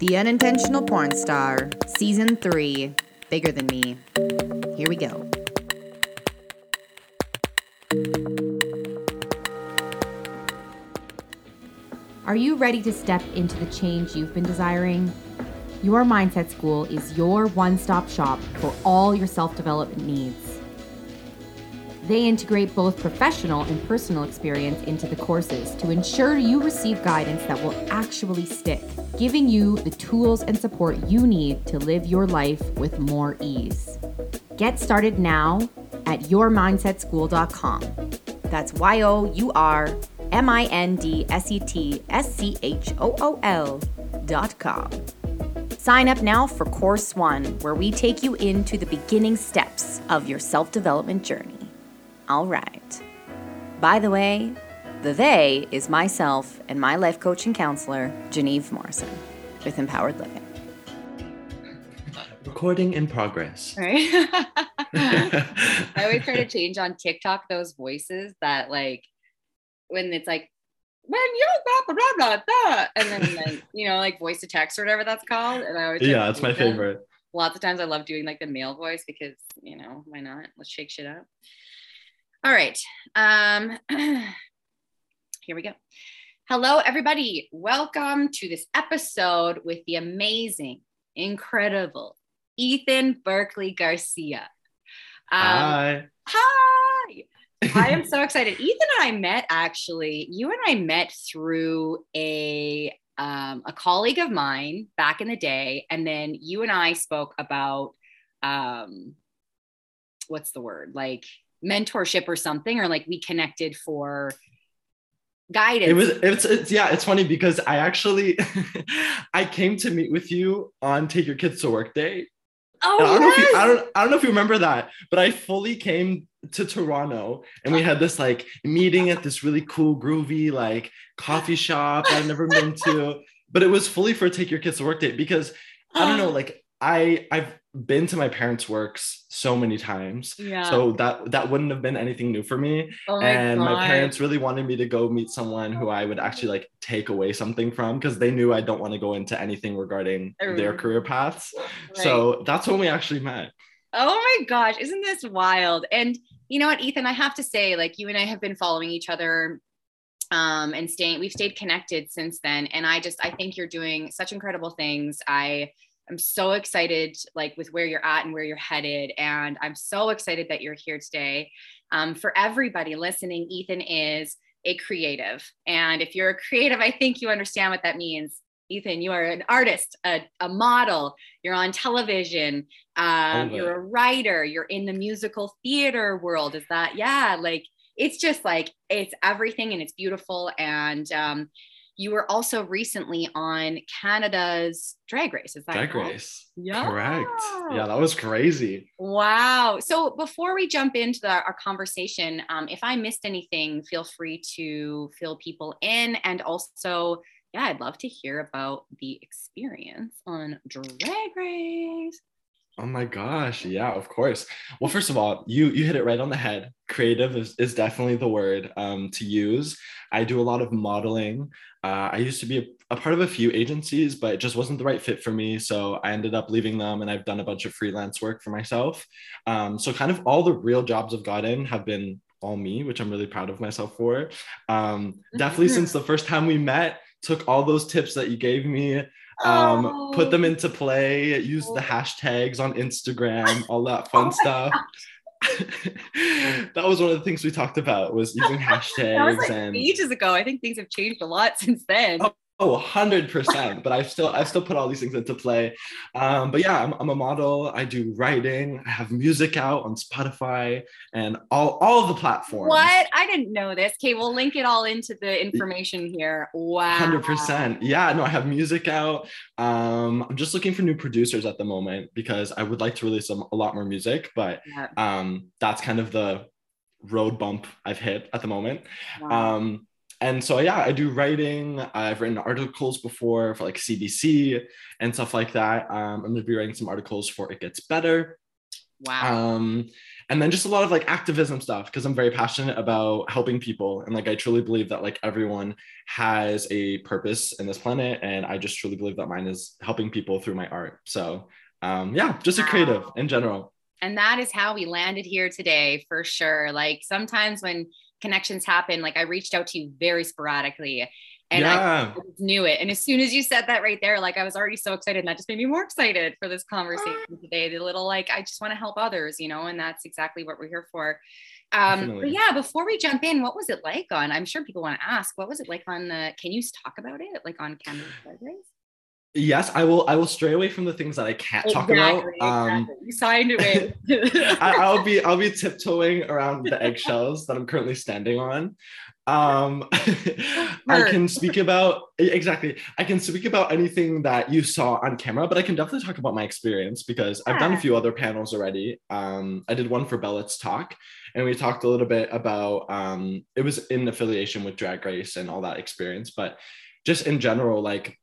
The Unintentional Porn Star, Season 3 Bigger Than Me. Here we go. Are you ready to step into the change you've been desiring? Your Mindset School is your one stop shop for all your self development needs. They integrate both professional and personal experience into the courses to ensure you receive guidance that will actually stick, giving you the tools and support you need to live your life with more ease. Get started now at yourmindsetschool.com. That's Y O U R M I N D S E T S C H O O L.com. Sign up now for Course One, where we take you into the beginning steps of your self development journey. All right. By the way, the they is myself and my life coach and counselor, Geneve Morrison, with Empowered Living. Recording in progress. Right. I always try to change on TikTok those voices that like when it's like when you blah blah blah blah and then like you know like voice to text or whatever that's called and I always Yeah, to that's my do them. favorite. Lots of times I love doing like the male voice because you know why not? Let's shake shit up. All right. Um here we go. Hello everybody. Welcome to this episode with the amazing, incredible Ethan Berkeley Garcia. Um, Hi. Hi. I am so excited. Ethan and I met actually. You and I met through a um, a colleague of mine back in the day, and then you and I spoke about um, what's the word like mentorship or something, or like we connected for guidance. It was it's it's yeah, it's funny because I actually I came to meet with you on Take Your Kids to Work Day. oh And I don't know if you. I don't I don't know if you remember that, but I fully came to Toronto and we had this like meeting at this really cool groovy like coffee shop I've never been to, but it was fully for Take Your Kids to Work Day because I don't know like I I've been to my parents' works so many times. yeah. So that that wouldn't have been anything new for me. oh my and my parents really wanted me to go meet someone who I would actually like take away something from because they knew I don't want to go into anything regarding their career paths. Right. So that's when we actually met. Oh my gosh, isn't this wild? And you know what, Ethan, I have to say, like you and I have been following each other um and staying we've stayed connected since then and i just i think you're doing such incredible things i am so excited like with where you're at and where you're headed and i'm so excited that you're here today. Um, for everybody listening ethan is a creative and if you're a creative i think you understand what that means. Ethan you are an artist a, a model you're on television um, you're a writer you're in the musical theater world is that yeah like it's just like it's everything and it's beautiful and um, you were also recently on canada's drag race is that Drag correct? race. Yeah. Correct. Yeah, that was crazy. Wow. So before we jump into the, our conversation, um, if I missed anything, feel free to fill people in. And also, yeah, I'd love to hear about the experience on Drag Race. Oh my gosh. Yeah, of course. Well, first of all, you you hit it right on the head. Creative is, is definitely the word um, to use. I do a lot of modeling. Uh, I used to be a, a part of a few agencies, but it just wasn't the right fit for me. So I ended up leaving them and I've done a bunch of freelance work for myself. Um, so kind of all the real jobs I've gotten have been all me, which I'm really proud of myself for. Um, definitely since the first time we met, took all those tips that you gave me, um, put them into play, use the hashtags on Instagram, all that fun stuff. that was one of the things we talked about was using That was hashtags like and ages ago. I think things have changed a lot since then. Oh, oh 100% but i've still i've still put all these things into play um, but yeah I'm, I'm a model i do writing i have music out on spotify and all all the platforms What? I didn't know this. Okay, we'll link it all into the information here. Wow. 100% yeah no i have music out um, i'm just looking for new producers at the moment because i would like to release some, a lot more music but Yeah. um, that's kind of the road bump i've hit at the moment Wow. um, and so yeah i do writing i've written articles before for like cbc and stuff like that um, i'm going to be writing some articles for it gets better wow. um, and then just a lot of like activism stuff because I'm very passionate about helping people and like I truly believe that like everyone has a purpose in this planet and I just truly believe that mine is helping people through my art. So um, yeah, just a creative in general. And that is how we landed here today for sure. Like sometimes when connections happen, like I reached out to you very sporadically and yeah. I knew it. And as soon as you said that right there, like I was already so excited, and that just made me more excited for this conversation today. The little like I just want to help others, you know, and that's exactly what we're here for. Um, but yeah, before we jump in, what was it like on? I'm sure people want to ask, what was it like on the? Can you talk about it, like on Canada's Race? Yes, I will. I will stray away from the things that I can't exactly, talk about. Um, exactly. You signed away. I, will be. I'll be tiptoeing around the eggshells that I'm currently standing on. Um, I can speak about exactly. I can speak about anything that you saw on camera, but I can definitely talk about my experience because yeah. I've done a few other panels already. Um, I did one for Bell Let's Talk, and we talked a little bit about. Um, it was in affiliation with Drag Race and all that experience, but just in general, like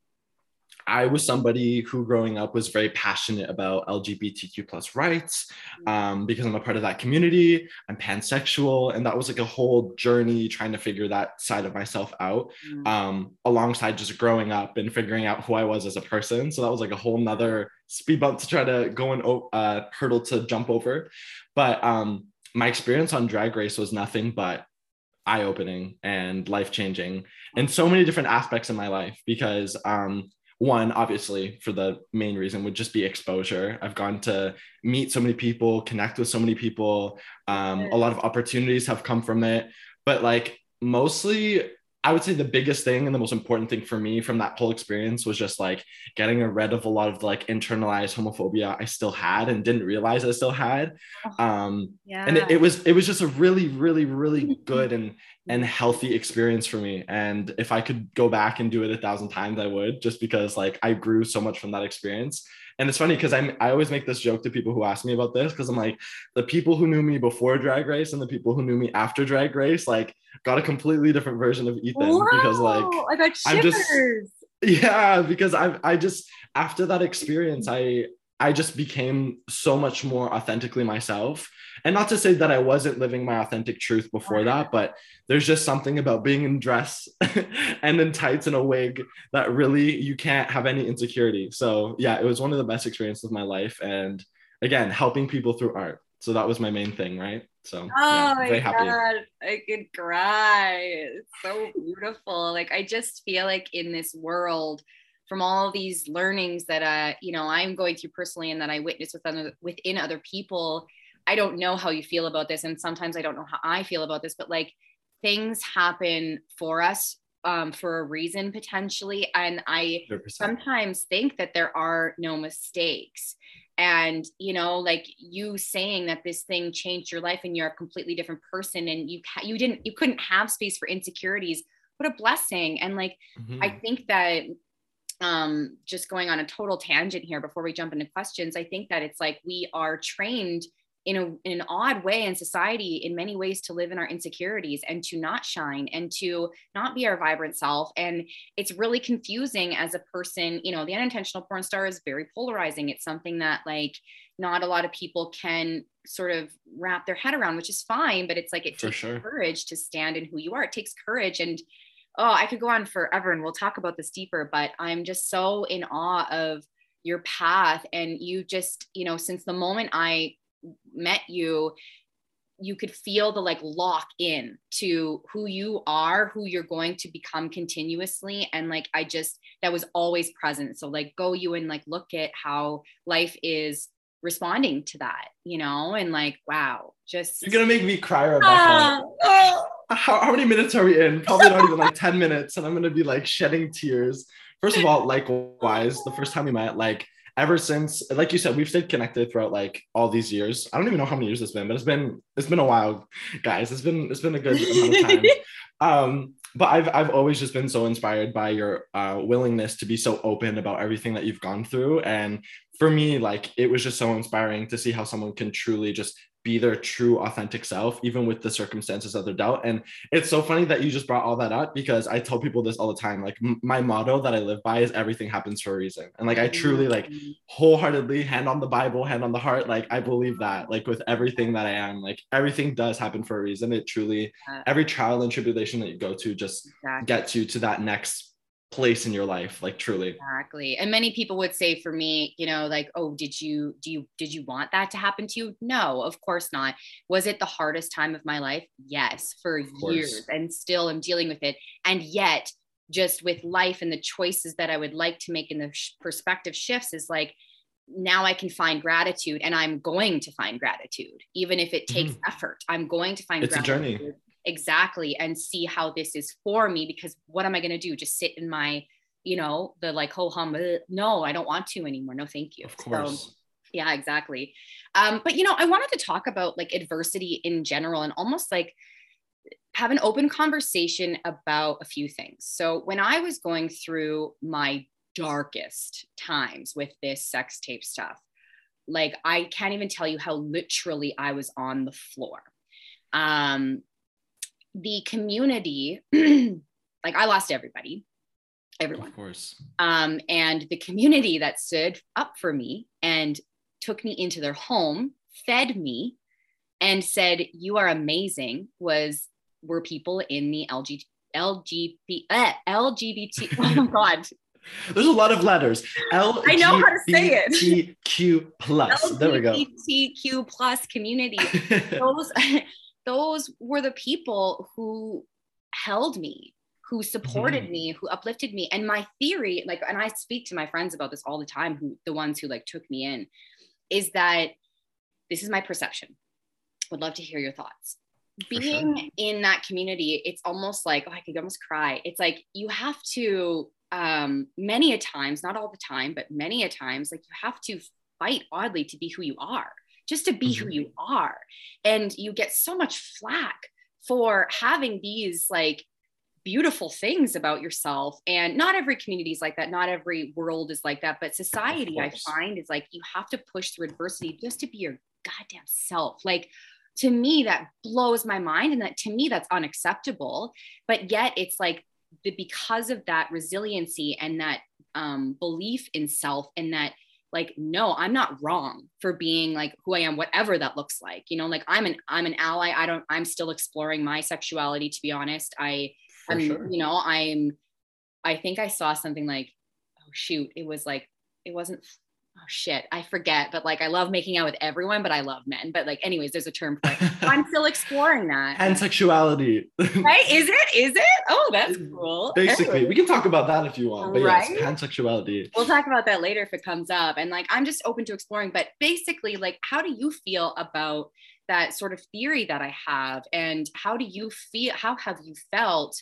I was somebody who growing up was very passionate about LGBTQ plus rights um, because I'm a part of that community. I'm pansexual. And that was like a whole journey trying to figure that side of myself out mm. um, alongside just growing up and figuring out who I was as a person. So that was like a whole nother speed bump to try to go and uh, hurdle to jump over. But um, my experience on Drag Race was nothing but eye opening and life changing in so many different aspects in my life because um, one obviously for the main reason would just be exposure. I've gone to meet so many people connect with so many people. Um, a lot of opportunities have come from it. But like mostly I would say the biggest thing and the most important thing for me from that whole experience was just like getting rid of a lot of like internalized homophobia I still had and didn't realize I still had. Oh, um, yeah. And it, it was it was just a really really really good and and healthy experience for me. And if I could go back and do it a thousand times, I would just because like I grew so much from that experience. And it's funny because I'm I always make this joke to people who ask me about this because I'm like the people who knew me before drag race and the people who knew me after drag race like got a completely different version of Ethan wow, because like I got shivers. I'm just yeah because I I just after that experience I I just became so much more authentically myself. And not to say that I wasn't living my authentic truth before that, but there's just something about being in dress and in tights and a wig that really you can't have any insecurity. So, yeah, it was one of the best experiences of my life. And again, helping people through art. So that was my main thing, right? So, oh yeah, my happy. god, I could cry. It's so beautiful. Like, I just feel like in this world, from all these learnings that uh you know i'm going through personally and that i witness with other within other people i don't know how you feel about this and sometimes i don't know how i feel about this but like things happen for us um, for a reason potentially and i 100%. sometimes think that there are no mistakes and you know like you saying that this thing changed your life and you're a completely different person and you you didn't you couldn't have space for insecurities what a blessing and like mm-hmm. i think that um, just going on a total tangent here before we jump into questions, I think that it's like we are trained in, a, in an odd way in society in many ways to live in our insecurities and to not shine and to not be our vibrant self. And it's really confusing as a person you know the unintentional porn star is very polarizing. It's something that like not a lot of people can sort of wrap their head around which is fine but it's like it For takes sure. courage to stand in who you are. It takes courage and oh, I could go on forever and we'll talk about this deeper, but I'm just so in awe of your path. And you just, you know, since the moment I met you, you could feel the like lock in to who you are, who you're going to become continuously. And like, I just, that was always present. So, like, go you and like look at how life is responding to that, you know, and like, wow, just. You're going to make me cry, Rebecca. Uh, how, how many minutes are we in? Probably not even like 10 minutes. And I'm going to be like shedding tears. First of all, likewise, the first time we met, like ever since, like you said, we've stayed connected throughout like all these years. I don't even know how many years it's been, but it's been, it's been a while, guys. It's been, it's been a good amount of time. Um, but I've, I've always just been so inspired by your uh, willingness to be so open about everything that you've gone through. And for me, like it was just so inspiring to see how someone can truly just be their true authentic self even with the circumstances of their doubt and it's so funny that you just brought all that up because i tell people this all the time like m- my motto that i live by is everything happens for a reason and like i truly like Mm-hmm. wholeheartedly hand on the bible hand on the heart like i believe that like with everything that i am like everything does happen for a reason it truly every trial and tribulation that you go to just Exactly. gets you to that next place in your life like truly Exactly. And many people would say for me, you know, like, oh, did you do you did you want that to happen to you? No, of course not. Was it the hardest time of my life? Yes, for years and still I'm dealing with it. And yet, just with life and the choices that I would like to make in the sh- perspective shifts is like now I can find gratitude and I'm going to find gratitude even if it takes effort. I'm going to find Mm-hmm. It's a journey. Exactly. And see how this is for me because what am I going to do? Just sit in my, you know, the like ho hum. uh, No, I don't want to anymore. No, thank you. of So, course yeah, exactly. Um, but you know, I wanted to talk about like adversity in general and almost like have an open conversation about a few things. So when I was going through my darkest times with this sex tape stuff, like I can't even tell you how literally I was on the floor. Um, the community, like I lost everybody, everyone of course um, and the community that stood up for me and took me into their home fed me and said you are amazing was were people in the LG, LGBT uh, LGBT oh my god There's a lot of letters. L. I know how to say it. Q plus. There we go. LGBTQ plus community those those were the people who held me who supported Mhm. me who uplifted me. And my theory like and i speak to my friends about this all the time who the ones who like took me in is that this is my perception. Would love to hear your thoughts. Being in that community it's almost like oh i could almost cry. It's like you have to um many a times not all the time but many a times like you have to fight oddly to be who you are just to be who Mhm. you are. And you get so much flack for having these like beautiful things about yourself. And not every community is like that. Not every world is like that. But society i find is like you have to push through adversity just to be your goddamn self. Like to me that blows my mind and that to me that's unacceptable. But yet it's like the, because of that resiliency and that um, belief in self and that like no i'm not wrong for being like who i am whatever that looks like you know like i'm an i'm an ally i don't i'm still exploring my sexuality to be honest i For I'm, sure. you know, I'm, I think I saw something like, oh shoot, it was like, it wasn't, oh shit, I forget, but like I love making out with everyone, but I love men. But like, anyways, there's a term for it. I'm still exploring that. Pansexuality. right? Is it? Is it? Oh, that's cool. Basically, Anyways. we can talk about that if you want. But Right? yes, pansexuality. we'll talk about that later if it comes up and like i'm just open to exploring but basically like how do you feel about that sort of theory that i have and how do you feel how have you felt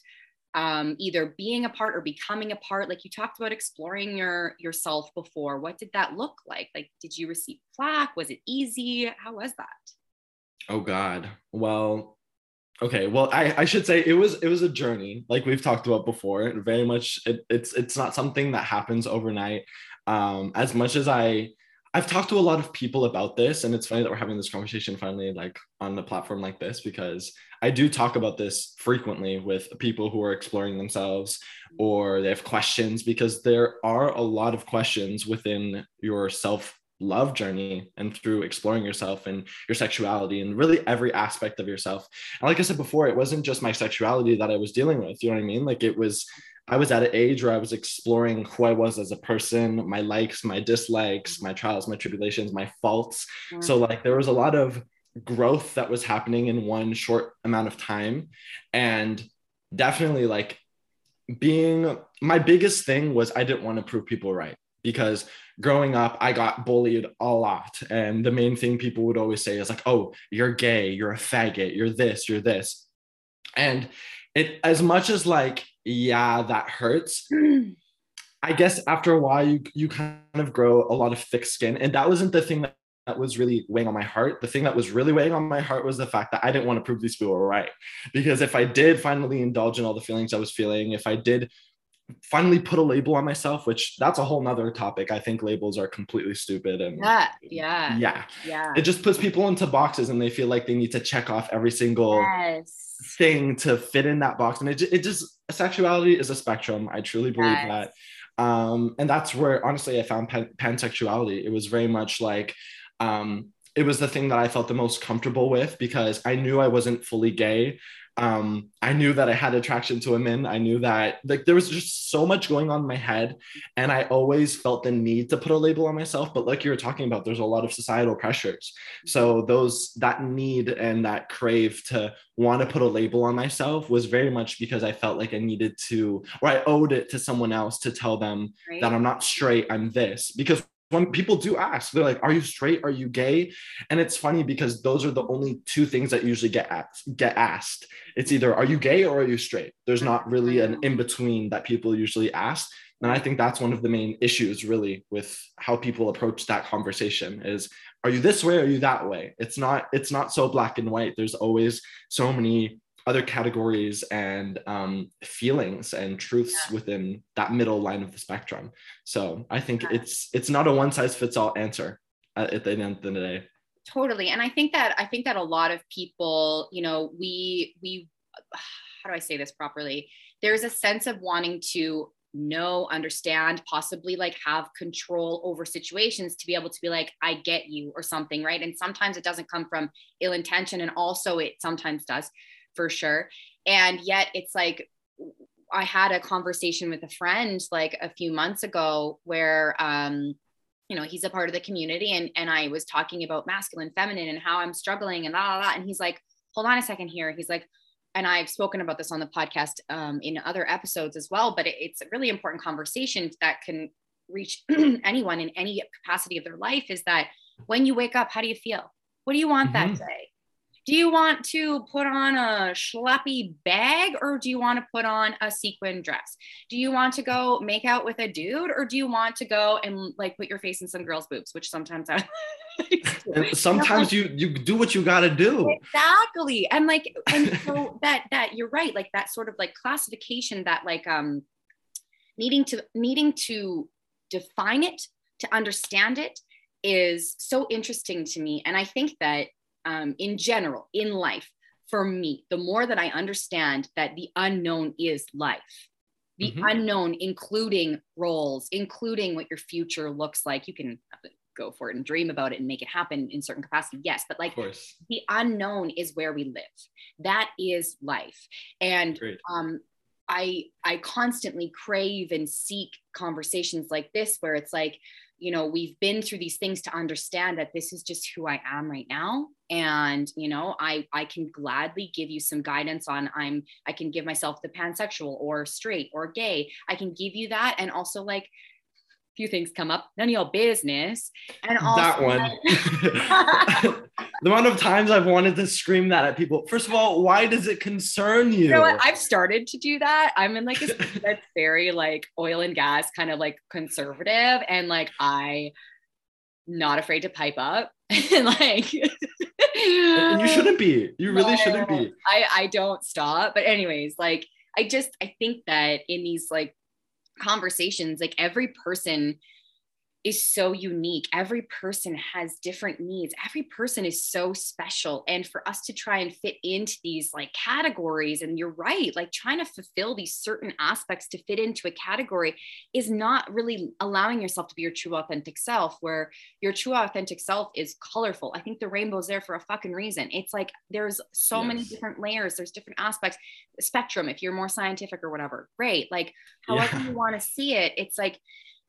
um, either being a part or becoming a part like you talked about exploring your yourself before what did that look like like did you receive flack was it easy how was that Oh God. Well, okay. Well, I, I should say it was it was a journey, like we've talked about before. Very much it, it's it's not something that happens overnight. Um, as much as I I've talked to a lot of people about this, and it's funny that we're having this conversation finally, like on the platform like this, because I do talk about this frequently with people who are exploring themselves or they have questions, because there are a lot of questions within your self love journey and through exploring yourself and your sexuality and really every aspect of yourself. And like I said before, it wasn't just my sexuality that I was dealing with. You know what I mean? Like it was, I was at an age where I was exploring who I was as a person, my likes, my dislikes, my trials, my tribulations, my faults. Mm. So like there was a lot of growth that was happening in one short amount of time. And definitely like being my biggest thing was I didn't want to prove people right because growing up I got bullied a lot. And the main thing people would always say is like oh you're gay you're a faggot you're this you're this. And it as much as like yeah that hurts I guess after a while you you kind of grow a lot of thick skin. And that wasn't the thing that that was really weighing on my heart. The thing that was really weighing on my heart was the fact that I didn't want to prove these people were right. Because if I did finally indulge in all the feelings I was feeling, if I did finally put a label on myself, which that's a whole nother topic. I think labels are completely stupid and yeah, yeah, yeah. yeah. It just puts people into boxes and they feel like they need to check off every single Yes. thing to fit in that box. And it, it just sexuality is a spectrum. I truly believe Yes. that. Um, and that's where honestly I found pan- pansexuality. It was very much like um, it was the thing that I felt the most comfortable with because I knew I wasn't fully gay. Um, I knew that I had attraction to women. I knew that like there was just so much going on in my head, and I always felt the need to put a label on myself. But like you were talking about, there's a lot of societal pressures. So those that need and that crave to want to put a label on myself was very much because I felt like I needed to, or I owed it to someone else to tell them Right? that I'm not straight, I'm this. Because when people do ask, they're like, "Are you straight? Are you gay?" And it's funny because those are the only two things that usually get asked. Get asked. It's either "Are you gay?" or "Are you straight?" There's not really an mm-hmm. in between that people usually ask. And I think that's one of the main issues, really, with how people approach that conversation: is "Are you this way? Or are you that way?" It's not. It's not so black and white. There's always so many other categories and um, feelings and truths Yeah. within that middle line of the spectrum. So I think Yeah. it's it's not a one size fits all answer at, at the end of the day. totally and i think that i think that a lot of people you know we we how do i say this properly there's a sense of wanting to know understand possibly like have control over situations to be able to be like i get you or something right and sometimes it doesn't come from ill intention and also it sometimes does for sure and yet it's like i had a conversation with a friend like a few months ago where um you know he's a part of the community and and I was talking about masculine feminine and how I'm struggling and blah, blah, blah. and he's like hold on a second here he's like and I've spoken about this on the podcast um, in other episodes as well but it, it's a really important conversation that can reach anyone in any capacity of their life is that when you wake up how do you feel what do you want that Mhm. day do you want to put on a schleppy bag or do you want to put on a sequin dress? Do you want to go make out with a dude or do you want to go and like put your face in some girl's boobs which sometimes i And sometimes you you do what you got to do. exactly. And like and so that that you're right like that sort of like classification that like um needing to needing to define it to understand it is so interesting to me. And i think that um in general in life for me the more that i understand that the unknown is life. The Mhm. unknown including roles including what your future looks like. You can go for it and dream about it and make it happen in certain capacity yes but like the unknown is where we live. That is life. And Great. um i i constantly crave and seek conversations like this where it's like you know we've been through these things to understand that this is just who i am right now. And you know i i can gladly give you some guidance on i'm i can give myself the pansexual or straight or gay. I can give you that. And also like few things come up none of your business and also that one. the amount of times I've wanted to scream that at people. First of all, why does it concern you? You know what? I've started to do that. I'm in like a that's very like oil and gas, kind of like conservative, and like I not afraid to pipe up and like and you shouldn't be. You really shouldn't be. I I don't stop. But anyways, like I just I think that in these like conversations, like every person is so unique. Every person has different needs. Every person is so special. And for us to try and fit into these like categories, and you're right, like trying to fulfill these certain aspects to fit into a category is not really allowing yourself to be your true authentic self, where your true authentic self is colorful. I think the rainbow's there for a fucking reason. It's like there's so many different layers, there's different aspects, spectrum, if you're more scientific or whatever, great. Like however Yeah. you want to see it, it's like,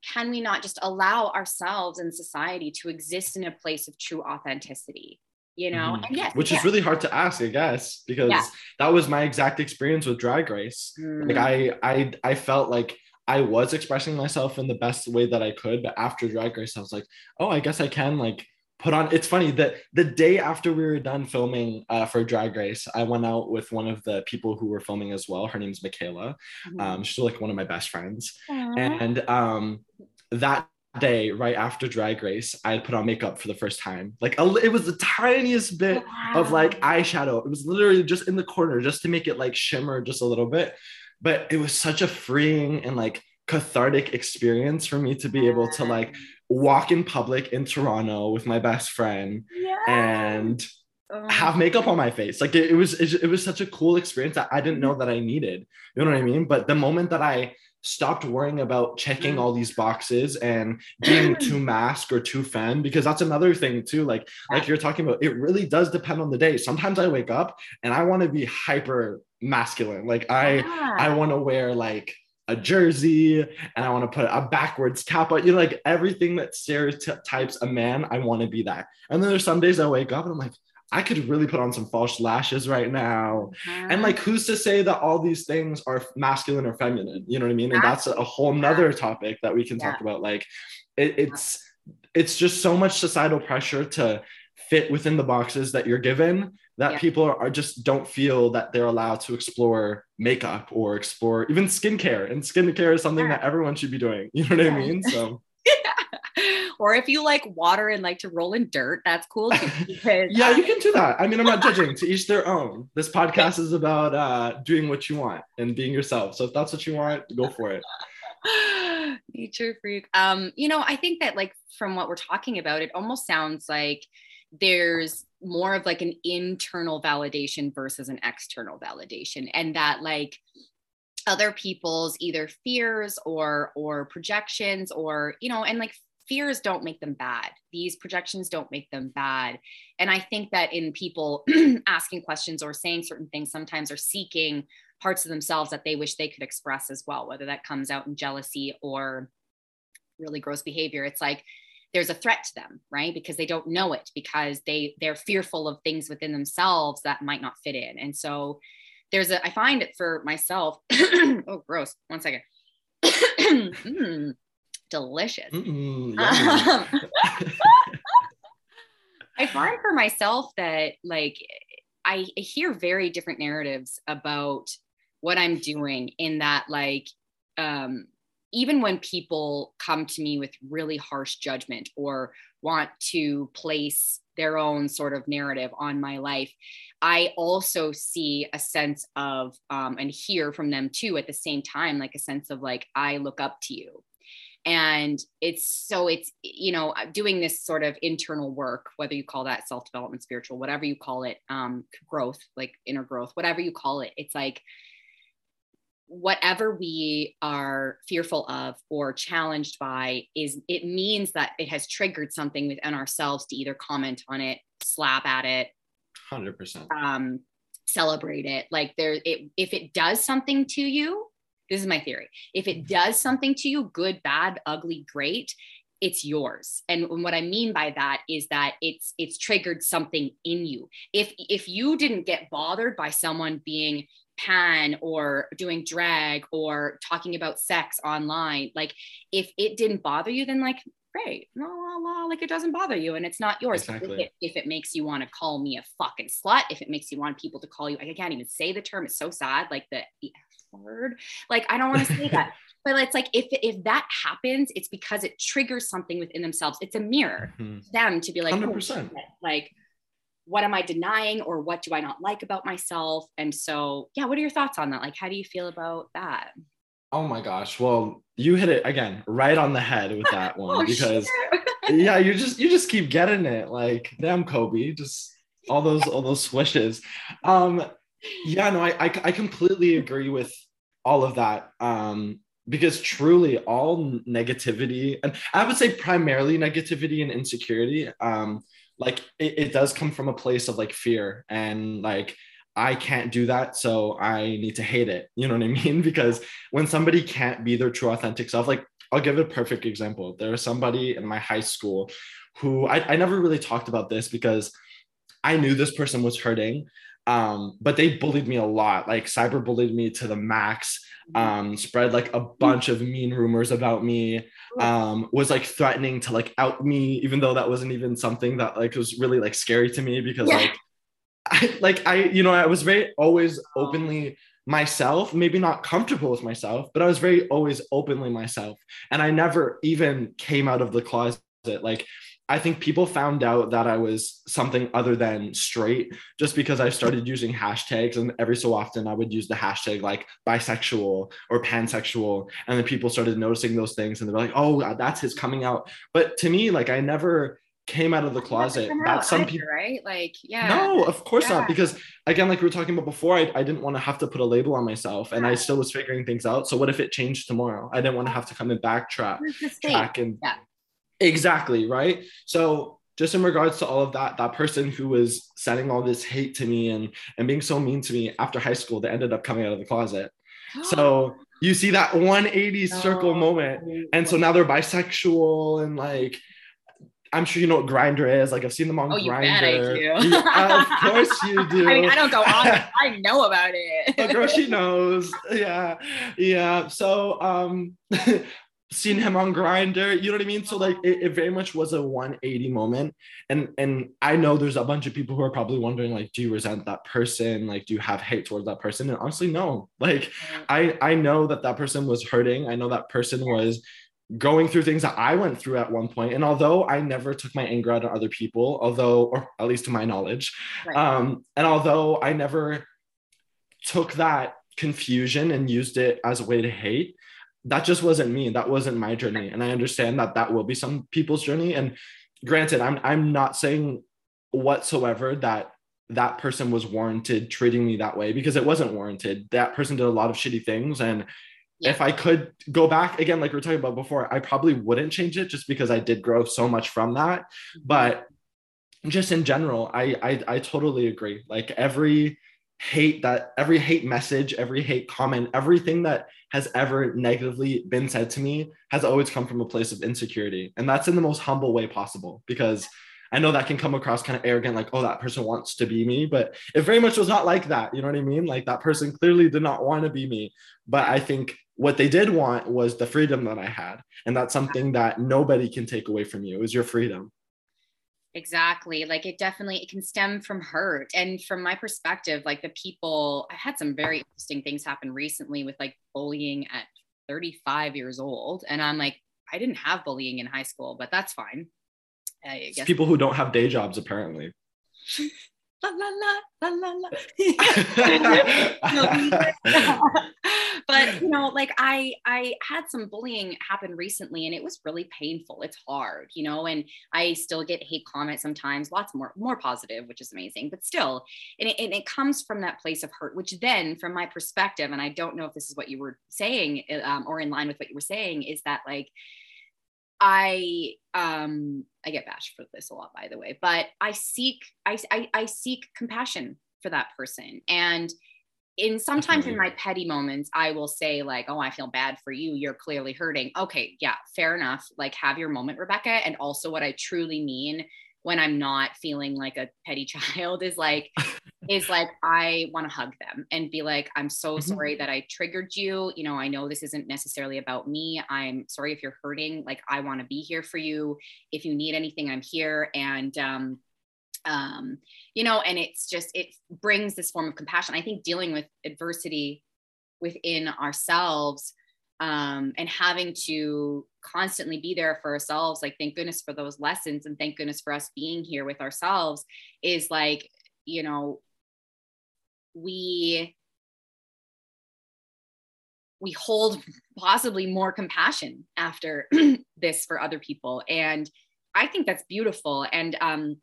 can we not just allow ourselves and society to exist in a place of true authenticity? You know, Mhm. and yes, Which yeah. is really hard to ask, I guess, because Yeah. that was my exact experience with Drag Race. Like Mm, I, I, I felt like I was expressing myself in the best way that I could, but after Drag Race, I was like, oh, I guess I can like put on. It's funny that the day after we were done filming uh, for Drag Race, I went out with one of the people who were filming as well. Her name's Michaela. mhm. Um, she's like one of my best friends. Aw. And um, that day, right after Drag Race, I had put on makeup for the first time. Like a, it was the tiniest bit of like eyeshadow. It was literally just in the corner, just to make it like shimmer just a little bit. but it was such a freeing and like cathartic experience for me to be able to like walk in public in Toronto with my best friend Yeah. and Oh. have makeup on my face. Like it, it was it, it was such a cool experience that I didn't know mm-hmm. that I needed. You know what I mean? But the moment that I stopped worrying about checking mm. all these boxes and being too mask or too fan because that's another thing too like like you're talking about it really does depend on the day sometimes i wake up and i want to be hyper masculine like i Yeah. I want to wear like a jersey and I want to put a backwards cap on, you know, like everything that stereotypes a man, I want to be that. And then there's some days I wake up and I'm like, I could really put on some false lashes right now. And mm-hmm. like, who's to say that all these things are masculine or feminine? You know what I mean? And that's a whole nother topic that we can talk about. Like, it, it's it's just so much societal pressure to fit within the boxes that you're given that Yeah. people are, are just don't feel that they're allowed to explore makeup or explore even skincare and skincare is something that everyone should be doing you know what i mean so or if you like water and like to roll in dirt, that's cool too. Because yeah you can do that i mean i'm not judging to each their own this podcast is about uh doing what you want and being yourself so if that's what you want go for it nature freak. Um, you know, I think that like from what we're talking about, it almost sounds like there's more of like an internal validation versus an external validation, and that like other people's either fears or or projections or you know and like fears don't make them bad. These projections don't make them bad. And i think that in people asking questions or saying certain things sometimes are seeking parts of themselves that they wish they could express as well whether that comes out in jealousy or really gross behavior. It's like there's a threat to them right? Because they don't know it because they they're fearful of things within themselves that might not fit in. And so there's a i find it for myself oh gross one second. Mm, delicious. Um, I find for myself that like I hear very different narratives about what I'm doing in that like um even when people come to me with really harsh judgment or want to place their own sort of narrative on my life, I also see a sense of, um, and hear from them too at the same time, like a sense of like, I look up to you and it's so it's you know doing this sort of internal work whether you call that self development spiritual whatever you call it um growth like inner growth whatever you call it. It's like whatever we are fearful of or challenged by is it means that it has triggered something within ourselves to either comment on it slap at it 100% um celebrate it. Like there it if it does something to you this is my theory. If it does something to you good bad ugly great it's yours. And what i mean by that is that it's it's triggered something in you. If if you didn't get bothered by someone being pan or doing drag or talking about sex online like if it didn't bother you then like great la la la like it doesn't bother you and it's not yours. Exactly. if, it, if it makes you want to call me a fucking slut if it makes you want people to call you i can't even say the term it's so sad like the, word like i don't want to say that but it's like if if that happens it's because it triggers something within themselves. It's a mirror Mhm. to them to be like oh, 100%. shit, like what am i denying or what do i not like about myself? And so yeah what are your thoughts on that? Like how do you feel about that? Oh my gosh. Well you hit it again right on the head with that one Oh, because yeah you just you just keep getting it. Like damn kobe just all those all those swishes. Um yeah no I, I i completely agree with all of that um because truly all negativity and i would say primarily negativity and insecurity um like it, it does come from a place of like fear and like I can't do that, so I need to hate it. You know what I mean? Because when somebody can't be their true authentic self, like I'll give a perfect example. There was somebody in my high school who I, I never really talked about this because I knew this person was hurting. Um, but they bullied me a lot, like cyber bullied me to the max, um, spread like a bunch of mean rumors about me, um, was like threatening to like out me, even though that wasn't even something that like was really like scary to me because Yeah. like I like I, you know, I was very always openly myself, maybe not comfortable with myself, but I was very always openly myself. And I never even came out of the closet. Like I think people found out that I was something other than straight just because I started using hashtags. And every so often I would use the hashtag like bisexual or pansexual. And then people started noticing those things and they were like, oh, uh, that's his coming out. But to me, like, I never came out of the closet. That's some people, right? Like, yeah. No, of course yeah. not. Because again, like we were talking about before, I, I didn't want to have to put a label on myself and yeah. I still was figuring things out. So what if it changed tomorrow? I didn't want to have to come and backtrack track and yeah. Exactly, right? So just in regards to all of that, that person who was sending all this hate to me and and being so mean to me after high school, they ended up coming out of the closet. so you see that 180 circle moment. And so now they're bisexual and like I'm sure you know what Grindr is. Like I've seen them on oh, Grindr. Yeah, of course you do. I mean, I don't go on. I know about it. oh, girl, she knows. Yeah, yeah. So, um, seen him on Grindr you know what i mean? So like it, it, very much was a 180 moment. And and i know there's a bunch of people who are probably wondering like do you resent that person? Like do you have hate towards that person? And honestly no. Like i i know that that person was hurting. I know that person was going through things that i went through at one point. And although i never took my anger out on other people although or at least to my knowledge right. um and although i never took that confusion and used it as a way to hate that just wasn't me. That wasn't my journey. And I understand that that will be some people's journey. And granted, I'm I'm not saying whatsoever that that person was warranted treating me that way because it wasn't warranted. That person did a lot of shitty things. And yeah. if I could go back again, like we are talking about before, I probably wouldn't change it just because I did grow so much from that. Mm-hmm. But just in general, I I, I totally agree. Like every hate that every hate message, every hate comment, everything that has ever negatively been said to me has always come from a place of insecurity. And that's in the most humble way possible because I know that can come across kind of arrogant, like, oh, that person wants to be me. But it very much was not like that. You know what I mean? Like that person clearly did not want to be me. But I think what they did want was the freedom that I had. And that's something that nobody can take away from you is your freedom. Exactly. Like it definitely it can stem from hurt. And from my perspective, like the people I had some very interesting things happen recently with like bullying at 35 years old. And I'm like, I didn't have bullying in high school, but that's fine. I guess. People who don't have day jobs apparently. la la la la la la. but you know, like I I had some bullying happen recently, and it was really painful. It's hard, you know, and I still get hate comments sometimes. Lots more more positive, which is amazing, but still, and it, and it comes from that place of hurt. Which then, from my perspective, and I don't know if this is what you were saying um, or in line with what you were saying, is that like I um I get bashed for this a lot by the way, but I seek I I, I seek compassion for that person. And in sometimes in my petty moments i will say like oh i feel bad for you. You're clearly hurting. Okay yeah fair enough. Like have your moment rebecca. And also what i truly mean when I'm not feeling like a petty child is like is like I want to hug them and be like I'm so mm-hmm. sorry that I triggered you. You know, I know this isn't necessarily about me. I'm sorry if you're hurting. Like I want to be here for you. If you need anything, I'm here and um um you know, and it's just it brings this form of compassion. I think dealing with adversity within ourselves um, and having to constantly be there for ourselves like thank goodness for those lessons and thank goodness for us being here with ourselves is like you know we we hold possibly more compassion after this for other people. And i think that's beautiful. And um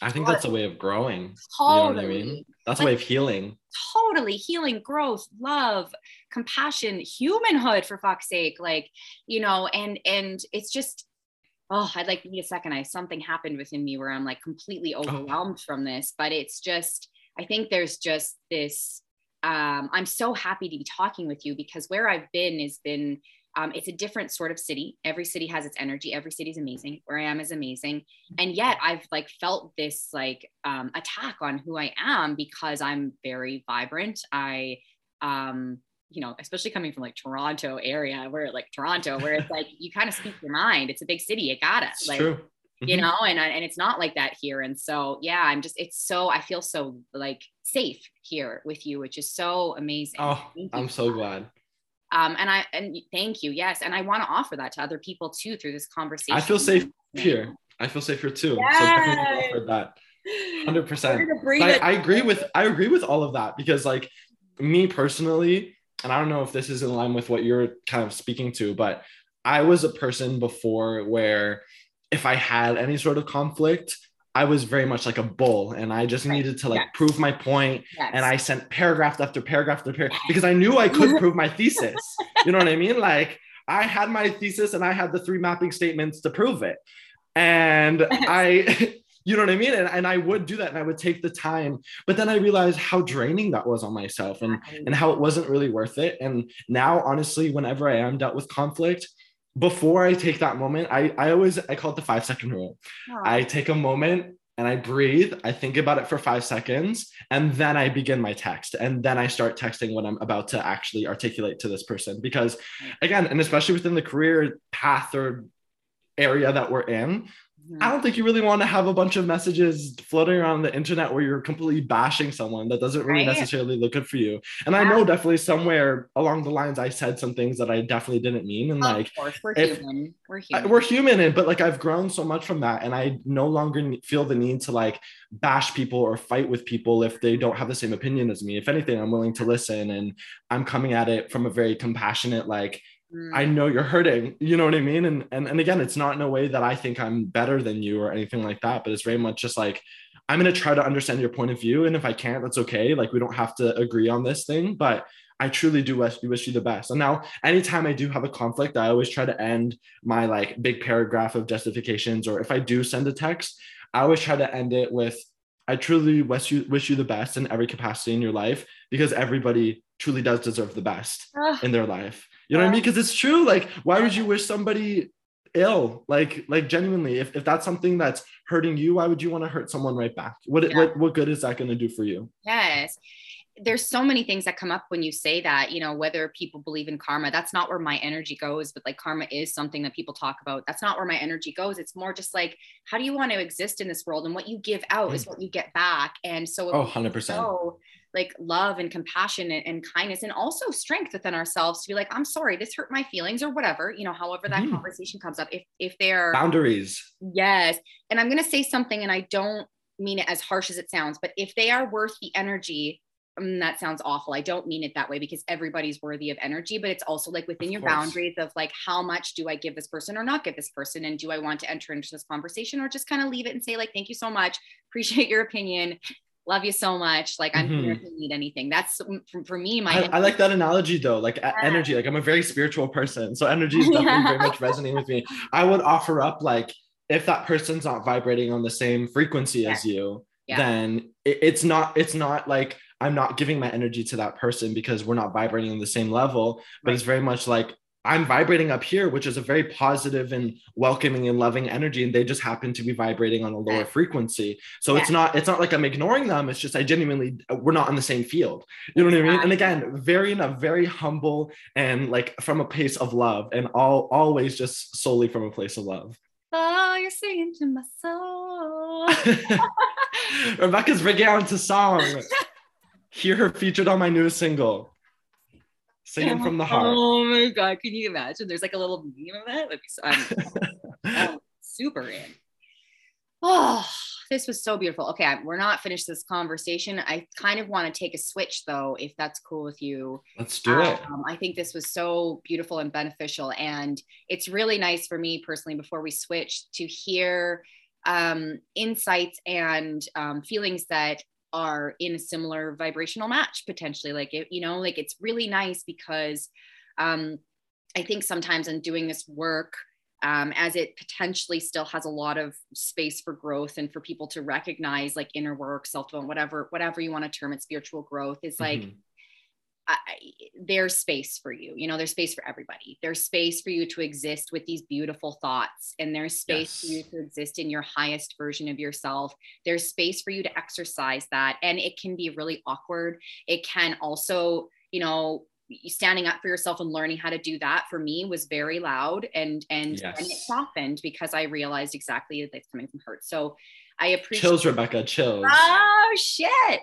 I think that's a way of growing. Totally. You know what I mean? That's like, a way of healing. Totally. Healing, growth, love, compassion, humanhood for fuck's sake. Like, you know, and and it's just oh, I'd like to need a second. I something happened within me where I'm like completely oh. overwhelmed oh. from this. But it's just, I think there's just this um, I'm so happy to be talking with you because where I've been has been um, it's a different sort of city. Every city has its energy. Every city is amazing. Where I am is amazing. And yet I've like felt this like um, attack on who I am because I'm very vibrant. I, um, you know, especially coming from like Toronto area where like Toronto, where it's like you kind of speak your mind. It's a big city. You gotta it's like, true. Mm-hmm. you know, and and it's not like that here. And so yeah, I'm just it's so I feel so like safe here with you, which is so amazing. Oh, I'm so glad. Um, and I and thank you, yes, and I want to offer that to other people too through this conversation. I feel safe here. I feel safe here too. Yes. So definitely offered that. Hundred percent. I, I agree with I agree with all of that because like me personally, and I don't know if this is in line with what you're kind of speaking to, but I was a person before where if I had any sort of conflict, I was very much like a bull and I just right. needed to like yes. prove my point. Yes. And I sent paragraph after paragraph after paragraph because I knew I could prove my thesis. You know what I mean? Like I had my thesis and I had the three mapping statements to prove it. And. I, you know what I mean? And, and I would do that and I would take the time. But then I realized how draining that was on myself and, and how it wasn't really worth it. And now, honestly, whenever I am dealt with conflict, before I take that moment, I, I always I call it the five second rule. Aww. I take a moment and I breathe. I think about it for five seconds, and then I begin my text. And then I start texting what I'm about to actually articulate to this person. Because again, and especially within the career path or area that we're in, I don't think you really want to have a bunch of messages floating around the internet where you're completely bashing someone that doesn't really right. necessarily look good for you. And yeah. I know definitely somewhere along the lines I said some things that I definitely didn't mean. And of like, course, we're if, human. We're human. I, we're human, and but like I've grown so much from that, and I no longer feel the need to like bash people or fight with people if they don't have the same opinion as me. If anything, I'm willing to listen, and I'm coming at it from a very compassionate like I know you're hurting. You know what I mean? And, and and again, it's not in a way that I think I'm better than you or anything like that, but it's very much just like I'm gonna try to understand your point of view. And if I can't, that's okay. Like we don't have to agree on this thing, but I truly do wish, wish you the best. And now, anytime I do have a conflict, I always try to end my like big paragraph of justifications, or if I do send a text, I always try to end it with, "I truly wish you wish you the best in every capacity in your life," because everybody truly does deserve the best in their life. You know yeah. what I mean? Um, because it's true. Like, why would you wish somebody ill? Like, like genuinely, if, if that's something that's hurting you, why would you want to hurt someone right back? What yeah. what what good is that going to do for you? Yes. There's so many things that come up when you say that, you know, whether people believe in karma, that's not where my energy goes, but like karma is something that people talk about. That's not where my energy goes. It's more just like, how do you want to exist in this world? And what you give out mm. is what you get back. And so, oh, 100%. Know, like love and compassion and, and, kindness and also strength within ourselves to be like i'm sorry this hurt my feelings or whatever you know however that mm-hmm. conversation comes up if if they're boundaries yes and i'm going to say something and i don't mean it as harsh as it sounds but if they are worth the energy um, that sounds awful. I don't mean it that way because everybody's worthy of energy, but it's also like within your boundaries of like, how much do I give this person or not give this person? And do I want to enter into this conversation or just kind of leave it and say, like, thank you so much. Appreciate your opinion love you so much. Like I'm mm-hmm. here if you need anything. That's for, for me. My I, I, like that analogy though. Like yeah. energy. Like I'm a very spiritual person, so energy is definitely yeah. very much resonating with me. I would offer up like if that person's not vibrating on the same frequency yeah. as you, then it, it's not. It's not like I'm not giving my energy to that person because we're not vibrating on the same level. But right. it's very much like I'm vibrating up here, which is a very positive and welcoming and loving energy, and they just happen to be vibrating on a lower frequency. So yeah. it's not it's not like I'm ignoring them. It's just I genuinely uh, we're not on the same field. You know what I mean? And again, very in a very humble and like from a place of love, and all always just solely from a place of love. Oh, you're singing to my soul. Rebecca's breaking out into song. Hear her featured on my newest single singing from the heart. Oh my god, can you imagine? There's like a little meme of that. I'm, I'm super in. Oh, this was so beautiful. Okay, we're not finished this conversation. I kind of want to take a switch though, if that's cool with you. Let's do it. Um, I think this was so beautiful and beneficial, and it's really nice for me personally. Before we switch, to hear um, insights and um, feelings that are in a similar vibrational match potentially like it you know like it's really nice because um i think sometimes in doing this work um, as it potentially still has a lot of space for growth and for people to recognize like inner work self-development whatever whatever you want to term it spiritual growth is like mm-hmm. I, there's space for you. You know, there's space for everybody. There's space for you to exist with these beautiful thoughts, and there's space yes. for you to exist in your highest version of yourself. There's space for you to exercise that. And it can be really awkward. It can also, you know, standing up for yourself and learning how to do that for me was very loud and and, yes. and it softened because I realized exactly that it's coming from hurt. So I appreciate chills, Rebecca. Chills. Oh shit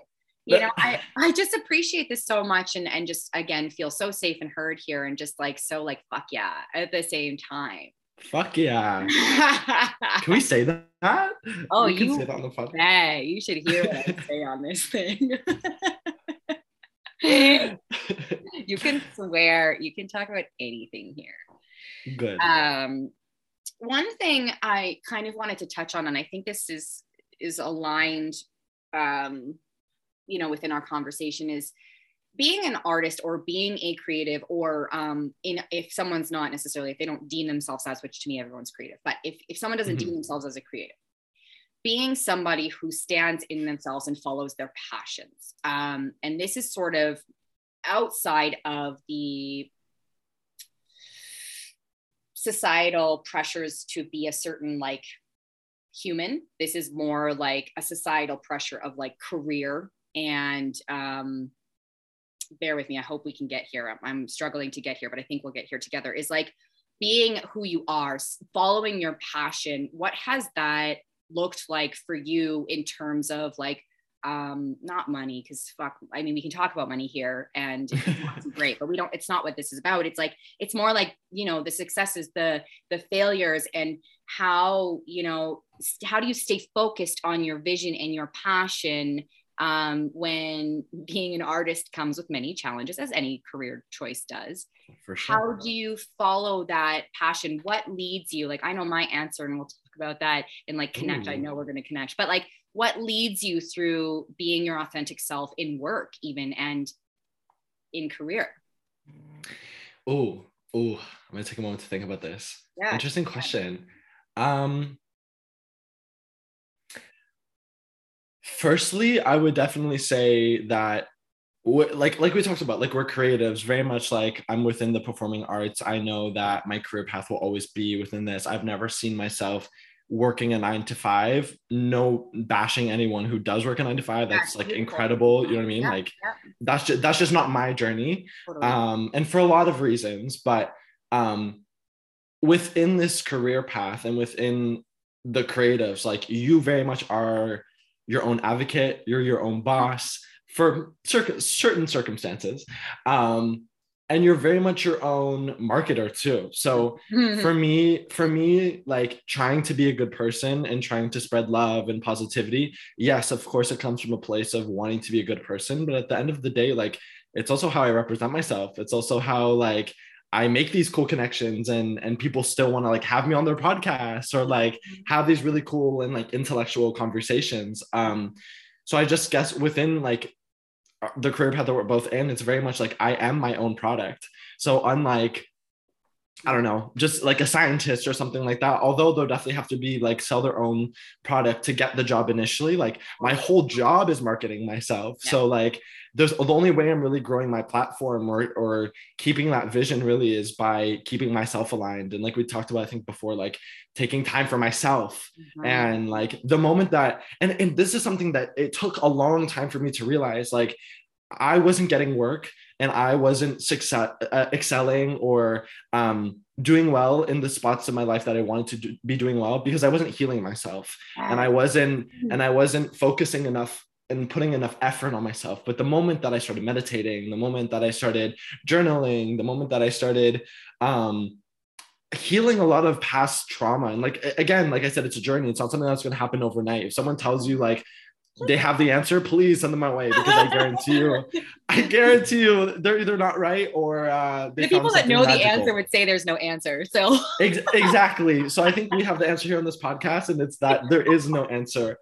you know i i just appreciate this so much and and just again feel so safe and heard here and just like so like fuck yeah at the same time Fuck yeah. Can we say that? Oh, we can you say that on the podcast. Hey, you should hear what I say on this thing. you can swear, you can talk about anything here. Good. Um, one thing I kind of wanted to touch on, and I think this is is aligned, um, you know, within our conversation, is being an artist or being a creative, or um, in if someone's not necessarily if they don't deem themselves as, which to me everyone's creative, but if if someone doesn't Mhm. deem themselves as a creative, being somebody who stands in themselves and follows their passions, um, and this is sort of outside of the societal pressures to be a certain like human this is more like a societal pressure of like career and um bear with me i hope we can get here. I'm, I'm struggling to get here but i think we'll get here together. Is like being who you are following your passion. What has that looked like for you in terms of like um not money because fuck i mean we can talk about money here and it's great but we don't it's not what this is about. It's like it's more like you know the successes the the failures and how you know how do you stay focused on your vision and your passion um, when being an artist comes with many challenges as any career choice does. For sure. how do you follow that passion? What leads you? Like i know my answer and we'll talk about that and like connect. I know we're going to connect but like what leads you through being your authentic self in work even and in career? Oh, oh, I'm gonna take a moment to think about this. yeah. Interesting question. Um, firstly, I would definitely say that, like, like we talked about, like we're creatives, very much like I'm within the performing arts. I know that my career path will always be within this. I've never seen myself working a nine to five. No bashing anyone who does work a nine to five. That's like incredible. You know what I mean? Yeah, Like yeah. that's just that's just not my journey totally. um, and for a lot of reasons. But um, within this career path and within the creatives, like you very much are your own advocate. You're your own boss for circ- certain circumstances, um, and you're very much your own marketer too. So for me for me like trying to be a good person and trying to spread love and positivity yes of course it comes from a place of wanting to be a good person but at the end of the day like it's also how i represent myself it's also how like i make these cool connections and and people still want to like have me on their podcast or like have these really cool and like intellectual conversations um so i just guess within like uh, the career path that we're both in it's very much like i am my own product so unlike I don't know, just like a scientist or something like that. Although they'll definitely have to be like sell their own product to get the job initially. Like my whole job is marketing myself. Yeah. So like there's the only way I'm really growing my platform or or keeping that vision really is by keeping myself aligned. And like we talked about, I think before, like taking time for myself Mhm. and like the moment that and and this is something that it took a long time for me to realize like i wasn't getting work and i wasn't success uh, excelling or um doing well in the spots of my life that i wanted to do, be doing well because i wasn't healing myself and i wasn't and i wasn't focusing enough and putting enough effort on myself. But the moment that i started meditating the moment that i started journaling the moment that i started um healing a lot of past trauma. And like again like i said it's a journey. It's not something that's going to happen overnight. If someone tells you like they have the answer please send them my way because i guarantee you i guarantee you they're either not right or uh the people that know the answer would say there's no answer so. Ex- exactly. So I think we have the answer here on this podcast, and it's that there is no answer.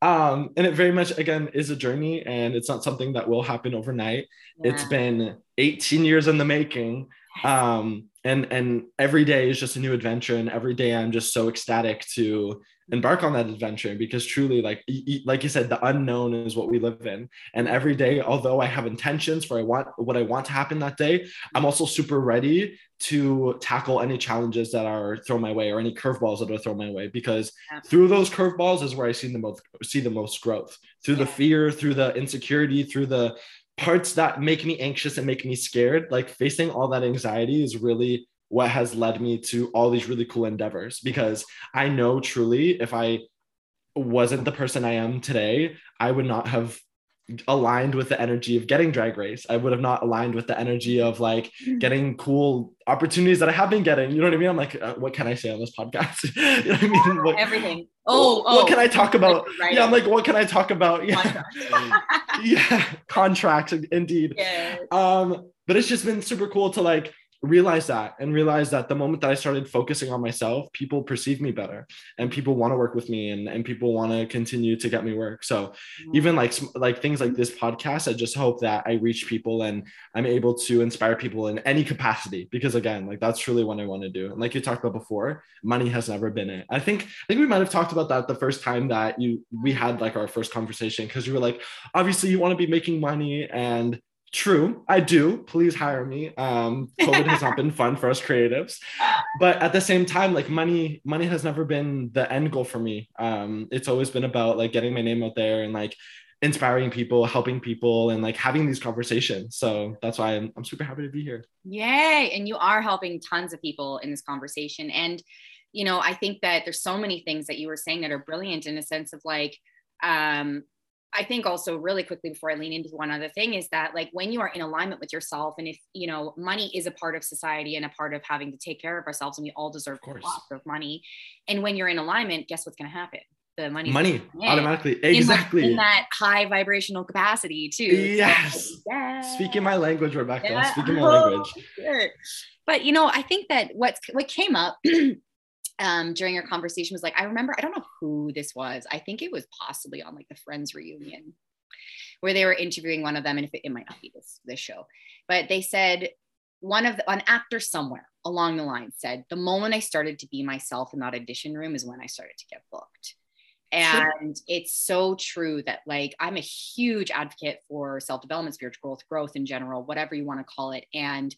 Um, and it very much again is a journey, and it's not something that will happen overnight. It's been 18 years in the making. Um, and and every day is just a new adventure, and every day I'm just so ecstatic to embark on that adventure because truly like like you said the unknown is what we live in and every day although i have intentions for i want what i want to happen that day i'm also super ready to tackle any challenges that are thrown my way or any curveballs that are thrown my way because Yeah. through those curveballs is where I see the most see the most growth through the fear, through the insecurity, through the parts that make me anxious and make me scared. Like facing all that anxiety is really what has led me to all these really cool endeavors because I know truly if I wasn't the person I am today, I would not have aligned with the energy of getting drag race. I would have not aligned with the energy of like getting cool opportunities that I have been getting. You know what I mean? I'm like, uh, what can I say on this podcast? you know what I mean? What, Everything. Oh, what, what can I talk about? Right. Yeah, I'm like, what can I talk about? Yeah, yeah, contracts indeed. Yes. Um, but it's just been super cool to like realize that and realize that the moment that I started focusing on myself, people perceive me better and people want to work with me and, and people want to continue to get me work. So mm-hmm. even like like things like this podcast, I just hope that I reach people and I'm able to inspire people in any capacity because again, like that's truly what I want to do. And like you talked about before, money has never been it. I think I think we might have talked about that the first time that you we had like our first conversation because you were like, obviously you want to be making money and True, I do. Please hire me. Um, COVID has not been fun for us creatives, but at the same time, like money, money has never been the end goal for me. Um, it's always been about like getting my name out there and like inspiring people, helping people, and like having these conversations. So that's why I'm, I'm super happy to be here. Yay! And you are helping tons of people in this conversation. And you know, I think that there's so many things that you were saying that are brilliant in a sense of like um I think also really quickly before I lean into one other thing is that like when you are in alignment with yourself and if you know money is a part of society and a part of having to take care of ourselves and we all deserve lots of money and when you're in alignment guess what's going to happen? The money. money automatically. Exactly. in, in, that high vibrational capacity too. Yes, so, yeah. speaking my language Rebecca. Yeah. speaking my oh, language. sure. but you know I think that what's what came up um, during our conversation was like, I remember, I don't know who this was. I think it was possibly on like the Friends reunion where they were interviewing one of them. And if it, it might not be this, this show, but they said one of the, an actor somewhere along the line said, the moment I started to be myself in that audition room is when I started to get booked. And sure. it's so true that like I'm a huge advocate for self-development, spiritual growth, growth in general, whatever you want to call it. And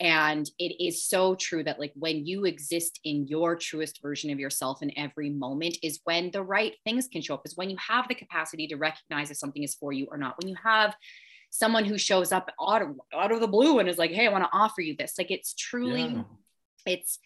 and it is so true that like when you exist in your truest version of yourself in every moment is when the right things can show up is when you have the capacity to recognize if something is for you or not when you have someone who shows up out of, out of the blue and is like hey i want to offer you this like it's truly yeah. it's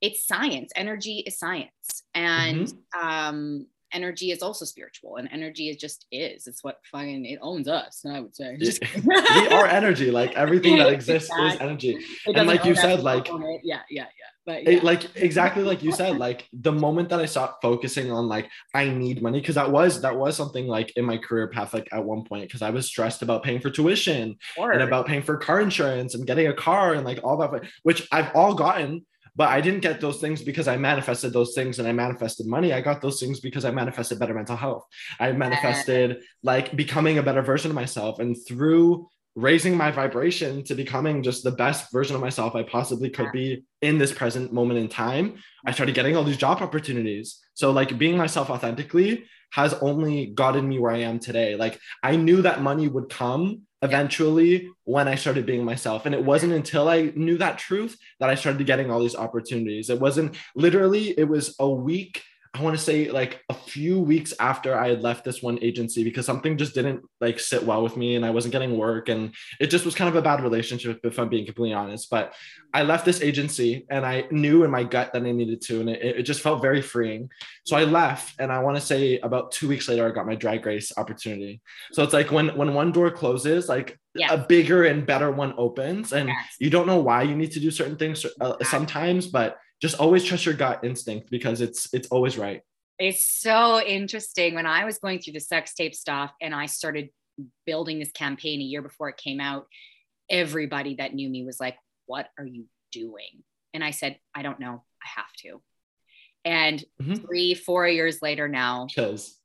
it's science energy is science and mm-hmm. um energy is also spiritual and energy is just is. It's what fucking it owns us i would say. We are energy like everything that exists exactly. is energy. and like you said like yeah yeah yeah. But yeah. It, like exactly like you said like the moment that i stopped focusing on like i need money because that was that was something like in my career path like at one point because i was stressed about paying for tuition and about paying for car insurance and getting a car and like all that which i've all gotten but I didn't get those things because I manifested those things and I manifested money. I got those things because I manifested better mental health. I manifested like becoming a better version of myself. And through raising my vibration to becoming just the best version of myself I possibly could be in this present moment in time, I started getting all these job opportunities. So, like, being myself authentically has only gotten me where I am today. Like, I knew that money would come eventually when I started being myself. And it wasn't until I knew that truth that I started getting all these opportunities. It wasn't literally, it was a week I want to say like a few weeks after I had left this one agency because something just didn't like sit well with me and I wasn't getting work and it just was kind of a bad relationship if I'm being completely honest. But I left this agency and I knew in my gut that I needed to and it, it just felt very freeing. So I left and I want to say about two weeks later I got my drag race opportunity. So it's like when when one door closes, like yes. a bigger and better one opens and yes. you don't know why you need to do certain things uh, sometimes, but just always trust your gut instinct because it's it's always right. It's so interesting. When i was going through the sex tape stuff and i started building this campaign a year before it came out everybody that knew me was like what are you doing? And i said i don't know. I have to. And mm-hmm. three four years later now Chills.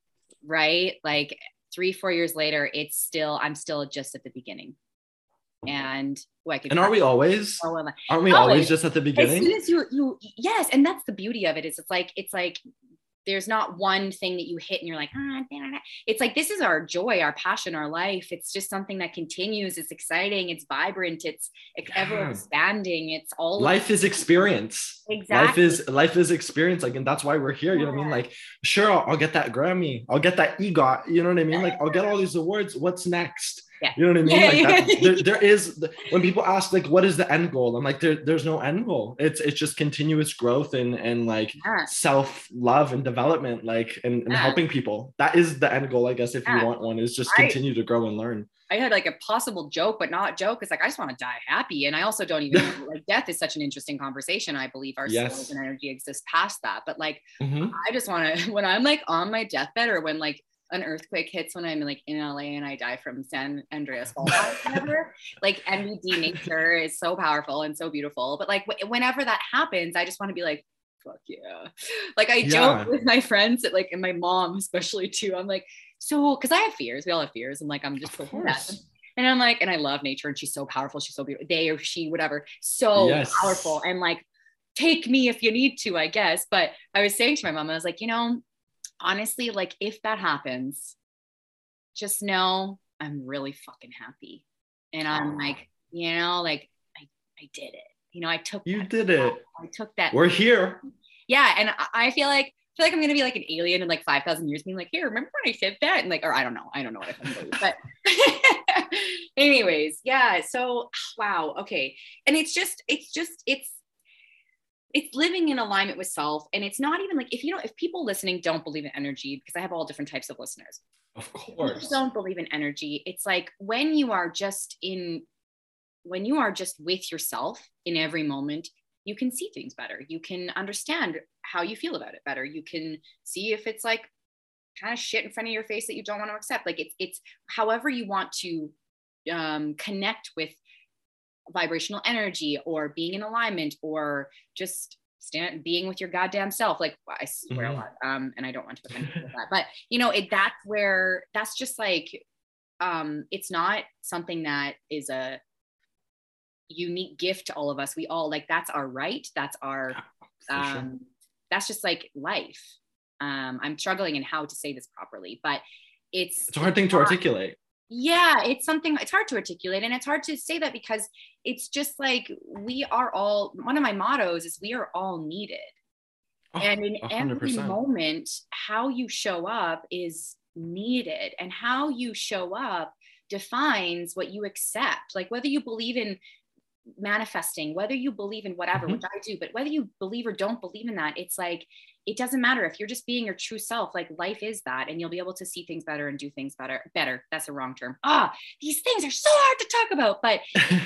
right? Like three four years later it's still i'm still just at the beginning and oh, and are we always? Aren't we always, always. just at the beginning? as soon as you you yes and that's the beauty of it is it's like it's like there's not one thing that you hit and you're like ah, it's like this is our joy our passion our life. It's just something that continues. It's exciting. It's vibrant. It's, it's yeah. ever expanding. It's all life is experience. Exactly life is life is experience. Like and that's why we're here you know what i mean? Like sure I'll, I'll get that grammy. I'll get that egot you know what i mean? Like i'll get all these awards. What's next Yeah. You know what I mean? Yeah, like that, yeah. there, there is when people ask like what is the end goal? I'm like there, there's no end goal. It's it's just continuous growth and and like Yeah. self-love and development, like and, and helping people. That is the end goal, I guess, if you want one, is just I- continue to grow and learn. I had like a possible joke, but not joke. It's like I just want to die happy, and I also don't even like death is such an interesting conversation. I believe our Yes. souls and energy exist past that, but like Mhm. I just want to when I'm like on my deathbed or when like an earthquake hits when I'm like in LA and I die from San Andreas Fault, like NVD nature is so powerful and so beautiful. But like wh- whenever that happens, I just want to be like, fuck yeah. Like I Yeah. joke with my friends that like and my mom especially too. I'm like, so because I have fears, we all have fears, and like I'm just bad. course. And I'm like, and I love nature, and she's so powerful. She's so beautiful. They or she, whatever, so Yes. powerful. And like, take me if you need to, I guess. But I was saying to my mom, I was like, you know, honestly, like if that happens, just know I'm really fucking happy. And I'm like, you know, like I, I did it. You know, I took You did it. I took that. We're here. Yeah. And I- feel like I feel like I'm gonna be like an alien in like 5,000 years, being like, here, remember when I said that? And like, or I don't know. I don't know what I'm gonna do. But anyways, yeah. So wow, okay. And it's just, it's just, it's it's living in alignment with self. And it's not even like if you know, if people listening don't believe in energy, because I have all different types of listeners. Of course. don't believe in energy. It's like when you are just in when you are just with yourself in every moment, you can see things better. You can understand how you feel about it better. You can see if it's like kind of shit in front of your face that you don't want to accept. Like it's it's however you want to um, connect with vibrational energy or being in alignment or just stand being with your goddamn self like i swear Mhm. a lot um and i don't want to offend people with that but you know it that's where that's just like um it's not something that is a unique gift to all of us we all like that's our right that's our sure. um that's just like life um i'm struggling in how to say this properly but it's It's a hard thing to articulate. Yeah it's something it's hard to articulate and it's hard to say that because it's just like we are all one of my mottos is we are all needed. Oh, and in a hundred every moment how you show up is needed and how you show up defines what you accept. Like whether you believe in manifesting whether you believe in whatever Mhm. which i do but whether you believe or don't believe in that it's like it doesn't matter if you're just being your true self like life is that and you'll be able to see things better and do things better better that's a wrong term ah these things are so hard to talk about but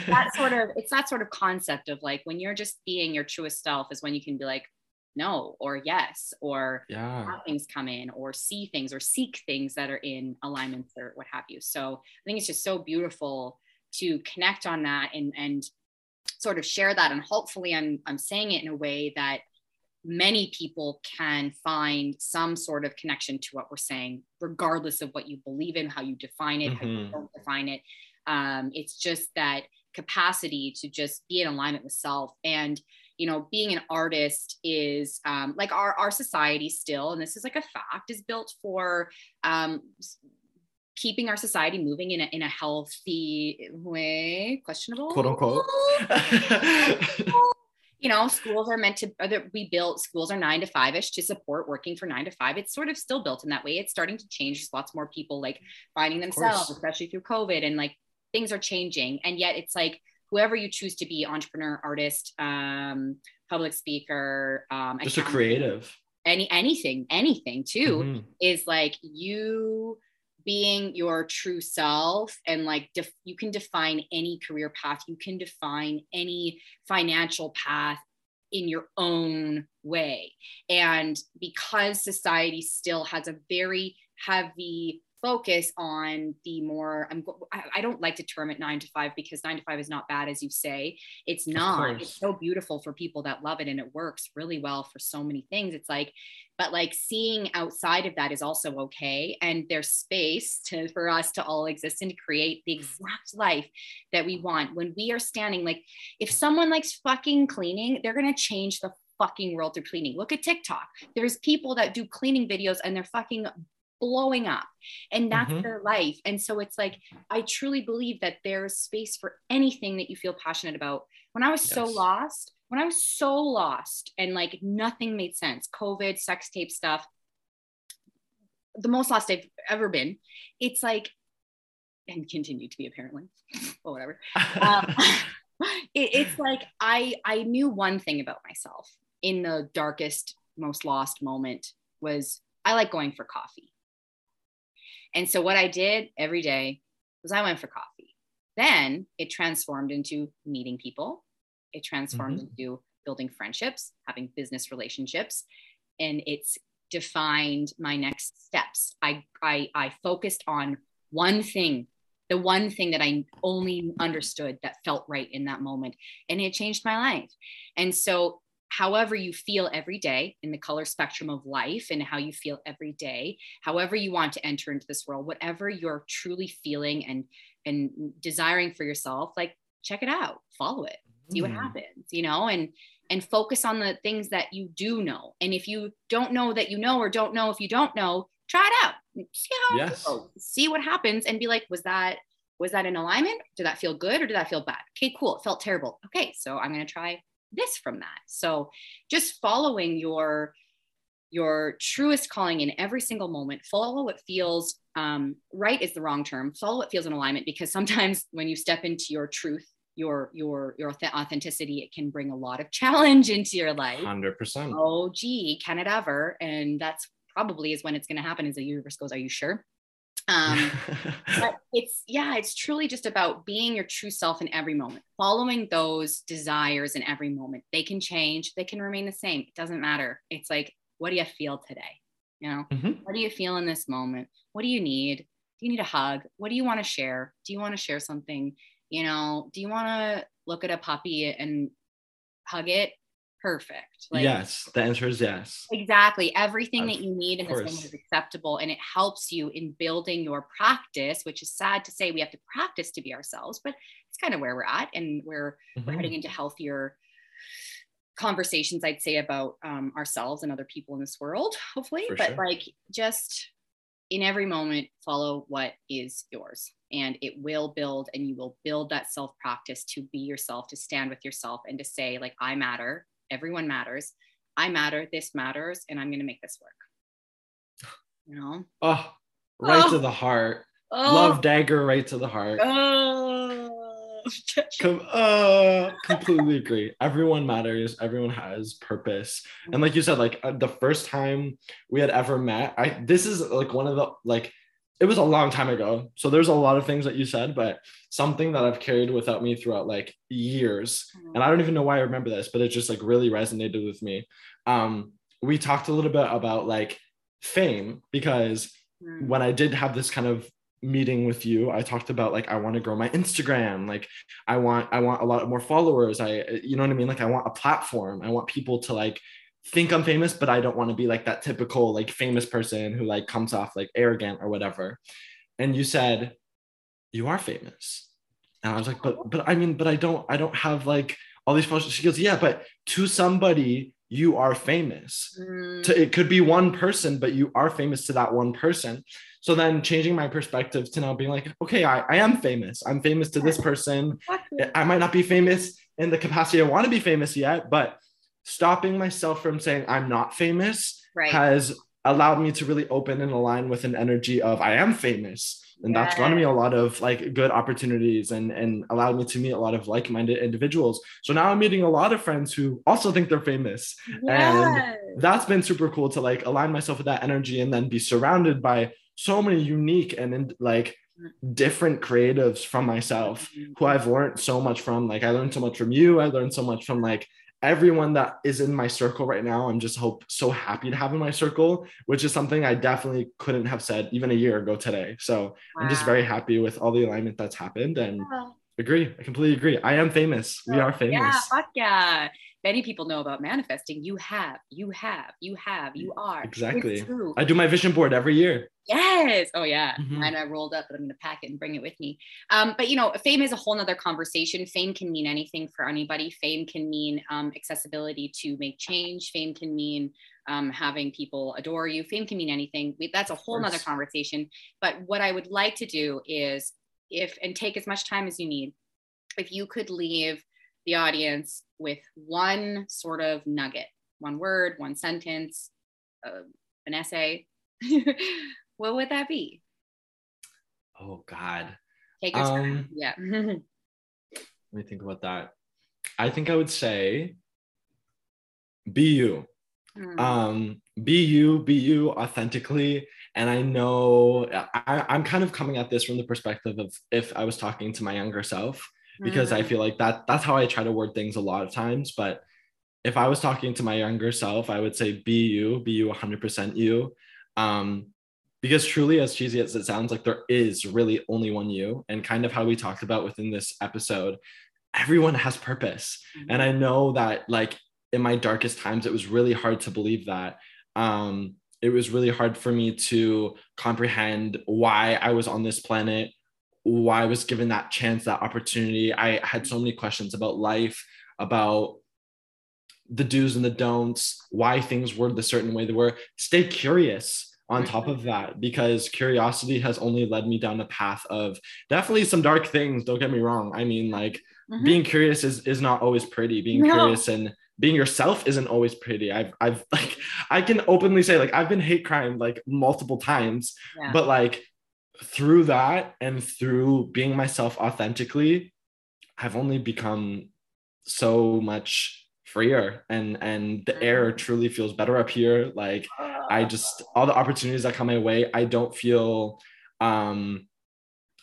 that sort of it's that sort of concept of like when you're just being your truest self is when you can be like no or yes or yeah. have things come in or see things or seek things that are in alignments or what have you so i think it's just so beautiful to connect on that and and sort of share that and hopefully i'm i'm saying it in a way that many people can find some sort of connection to what we're saying regardless of what you believe in how you define it how you Mhm. don't define it um, it's just that capacity to just be in alignment with self and you know being an artist is um, like our our society still and this is like a fact is built for um, keeping our society moving in a, in a healthy way? Questionable? Quote unquote. you know schools are meant to that we built schools are nine to five ish to support working for nine to five. It's sort of still built in that way. It's starting to change. There's lots more people like finding themselves especially through covid and like things are changing. And yet it's like whoever you choose to be entrepreneur artist um public speaker um Just a creative. any anything anything too Mhm. is like you being your true self and like def- you can define any career path. You can define any financial path in your own way. And because society still has a very heavy focus on the more i'm I, don't like to term it nine to five because nine to five is not bad as you say. It's not. It's so beautiful for people that love it and it works really well for so many things. It's like but like seeing outside of that is also okay and there's space to for us to all exist and to create the exact life that we want. When we are standing like if someone likes fucking cleaning they're going to change the fucking world through cleaning. Look at tiktok. There's people that do cleaning videos and they're fucking blowing up and that's Mhm. their life and so it's like i truly believe that there's space for anything that you feel passionate about when i was so lost when i was so lost and like nothing made sense covid sex tape stuff the most lost i've ever been it's like and continue to be apparently, or whatever. Um, it, it's like I I knew one thing about myself in the darkest, most lost moment was I like going for coffee. And so what I did every day was I went for coffee. Then it transformed into meeting people. It transformed mm-hmm. into building friendships, having business relationships, and it's defined my next steps. I I, I focused on one thing the one thing that I only understood that felt right in that moment. And it changed my life. And so, however you feel every day in the color spectrum of life and how you feel every day, however you want to enter into this world, whatever you're truly feeling and and desiring for yourself, like check it out, follow it, see what mm. happens, you know, and and focus on the things that you do know. And if you don't know that you know or don't know if you don't know, try it out see how yes. see what happens and be like was that was that in alignment did that feel good or did that feel bad okay cool it felt terrible okay so i'm going to try this from that. So just following your your truest calling in every single moment follow what feels um, right is the wrong term. Follow what feels in alignment because sometimes when you step into your truth your your your authenticity it can bring a lot of challenge into your life. 100% oh gee can it ever? And that's probably is when it's going to happen is the universe goes are you sure um, but it's yeah it's truly just about being your true self in every moment following those desires in every moment. They can change they can remain the same it doesn't matter. It's like what do you feel today? You know mm-hmm. what do you feel in this moment? What do you need? Do you need a hug? What do you want to share? Do you want to share something? You know do you want to look at a puppy and hug it perfect. Like, yes, the answer is yes. Exactly. Everything of that you need in this moment is acceptable. And it helps you in building your practice, which is sad to say we have to practice to be ourselves, but it's kind of where we're at. And we're, mm-hmm. we're heading into healthier conversations, I'd say, about um, ourselves and other people in this world, hopefully. For but sure. like just in every moment, follow what is yours. And it will build, and you will build that self practice to be yourself, to stand with yourself, and to say, like, I matter everyone matters. I matter, this matters, and I'm going to make this work. You know? Oh, right oh. to the heart. Oh. Love dagger right to the heart. Oh. Com- uh, completely agree. Everyone matters. Everyone has purpose. And like you said, like uh, the first time we had ever met, I this is like one of the like it was a long time ago. So there's a lot of things that you said, but something that I've carried without me throughout like years. And I don't even know why I remember this, but it just like really resonated with me. Um, we talked a little bit about like fame because mm. when I did have this kind of meeting with you i talked about like i want to grow my instagram like i want i want a lot more followers i you know what i mean like i want a platform i want people to like think I'm famous, but I don't want to be like that typical like famous person who like comes off like arrogant or whatever. And you said, you are famous. And I was like, but but I mean, but I don't I don't have like all these followers. She goes, yeah, but to somebody you are famous. Mm. To, it could be one person, but you are famous to that one person. So then changing my perspective to now being like, okay, I, I am famous. I'm famous to this person. I might not be famous in the capacity I want to be famous yet, but stopping myself from saying I'm not famous right. has allowed me to really open and align with an energy of I am famous. And yes. that's gotten me a lot of like good opportunities and and allowed me to meet a lot of like-minded individuals. So now I'm meeting a lot of friends who also think they're famous. Yes. And that's been super cool to like align myself with that energy and then be surrounded by so many unique and like different creatives from myself who mm-hmm. I've learned so much from. Like I learned so much from you. I learned so much from like everyone that is in my circle right now i'm just hope so happy to have in my circle which is something i definitely couldn't have said even a year ago today. So wow. i'm just very happy with all the alignment that's happened and yeah. agree. I completely agree. I am famous. We are famous. yeah fuck yeah many people know about manifesting. You have you have you have you are. Exactly. i do my vision board every year. Yes. Oh yeah. Mm-hmm. and i rolled up but i'm going to pack it and bring it with me. Um, but you know fame is a whole nother conversation. Fame can mean anything for anybody. Fame can mean um, accessibility to make change. Fame can mean um, having people adore you. Fame can mean anything. We, that's a whole nother conversation. But what i would like to do is if and take as much time as you need. If you could leave the audience with one sort of nugget, one word, one sentence, uh, an essay, what would that be? Oh God. Take your time. Um, Yeah. Let me think about that. I think I would say be you. Mm. um be you be you authentically and i know I, i'm kind of coming at this from the perspective of if i was talking to my younger self because i Mm. feel like that that's how i try to word things a lot of times. But if i was talking to my younger self i would say be you be you 100% you. Um because truly as cheesy as it sounds like there is really only one you. And kind of how we talked about within this episode everyone has purpose. And i know that like in my darkest times it was really hard to believe that. Um it was really hard for me to comprehend why i was on this planet why i was given that chance that opportunity. I had so many questions about life about the do's and the don'ts why things were the certain way they were. Stay curious on top of that because curiosity has only led me down the path of definitely some dark things don't get me wrong. I mean like Mhm. being curious is is not always pretty. Being No. curious and being yourself isn't always pretty. I've i've like i can openly say like i've been hate crime like multiple times. Yeah. but like through that and through being myself authentically i've only become so much freer and and the air Mm-hmm. truly feels better up here like I just all the opportunities that come my way, I don't feel um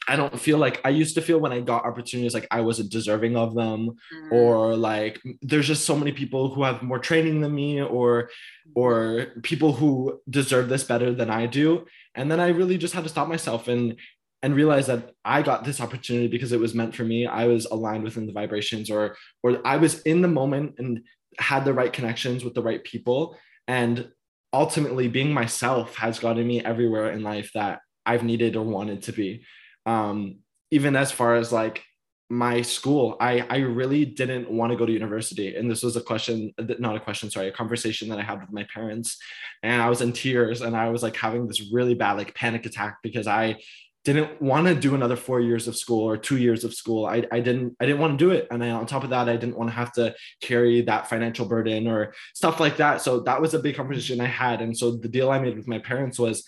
I don't feel like I used to feel when I got opportunities like I wasn't deserving of them Mm. or like there's just so many people who have more training than me or or people who deserve this better than I do and then I really just had to stop myself and and realize that I got this opportunity because it was meant for me I was aligned within the vibrations or or I was in the moment and had the right connections with the right people and ultimately being myself has gotten me everywhere in life that I've needed or wanted to be. Um, even as far as like my school, I I really didn't want to go to university, and this was a question, not a question, sorry, a conversation that I had with my parents, and I was in tears, and I was like having this really bad like panic attack because I didn't want to do another four years of school or two years of school. I, I didn't I didn't want to do it, and I, on top of that, I didn't want to have to carry that financial burden or stuff like that. So that was a big conversation I had. And so the deal I made with my parents was,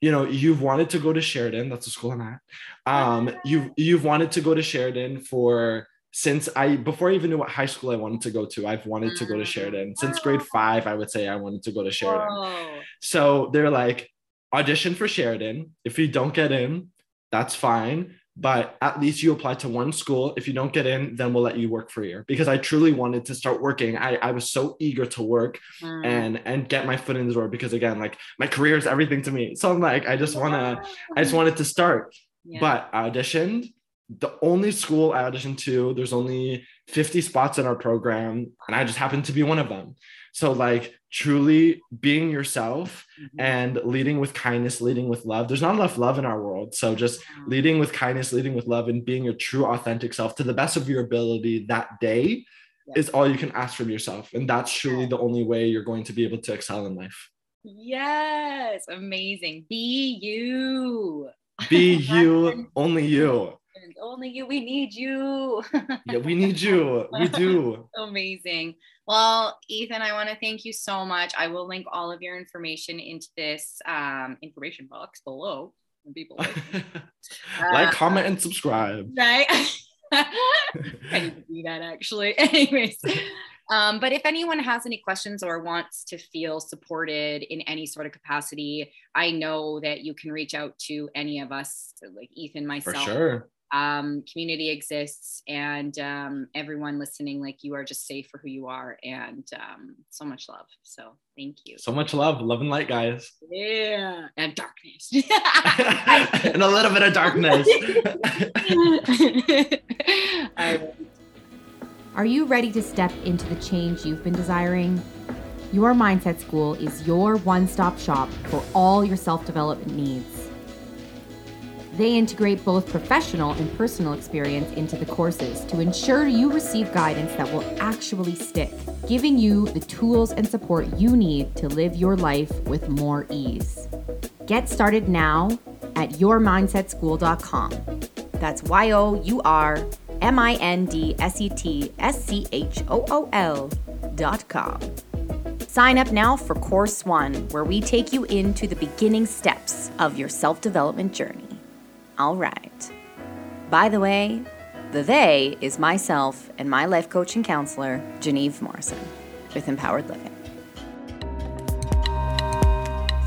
you know, you've wanted to go to Sheridan, that's the school I'm at. Um, you've you've wanted to go to Sheridan for since I before I even knew what high school I wanted to go to, I've wanted to go to Sheridan. Since grade five, I would say I wanted to go to Sheridan. Whoa. So they're like, audition for Sheridan. If you don't get in, that's fine. But at least you apply to one school. If you don't get in, then we'll let you work for a year. Because I truly wanted to start working. I, I was so eager to work Mm. and and get my foot in the door because again, like my career is everything to me. So I'm like, I just wanna, I just wanted to start. Yeah. But I auditioned. The only school I auditioned to, there's only 50 spots in our program, and I just happened to be one of them. So like truly being yourself Mhm. and leading with kindness, leading with love. There's not enough love in our world. So just leading with kindness, leading with love, and being your true, authentic self to the best of your ability that day Yeah. is all you can ask from yourself. And that's truly the only way you're going to be able to excel in life. Yes, amazing. Be you. Be you, only you. Only you. We need you. Yeah, we need you. We do. Amazing. Well, Ethan, I want to thank you so much. I will link all of your information into this um, information box below. People like, comment, and subscribe. right? I need to do that actually. Anyways, um, but if anyone has any questions or wants to feel supported in any sort of capacity, I know that you can reach out to any of us, like Ethan, For myself. sure. Um, community exists, and um, everyone listening, like you are just safe for who you are, and um, so much love. So thank you. So much love, love and light, guys. Yeah, and darkness. and a little bit of darkness. I Are you ready to step into the change you've been desiring? Your Mindset School is your one stop shop for all your self development needs. They integrate both professional and personal experience into the courses to ensure you receive guidance that will actually stick, giving you the tools and support you need to live your life with more ease. Get started now at yourmindsetschool.com. That's Y O U R M I N D S E T S C H O O L dot com. Sign up now for Course One, where we take you into the beginning steps of your self development journey. All right. By the way, the they is myself and my life coach and counselor, Geneve Morrison, with Empowered Living.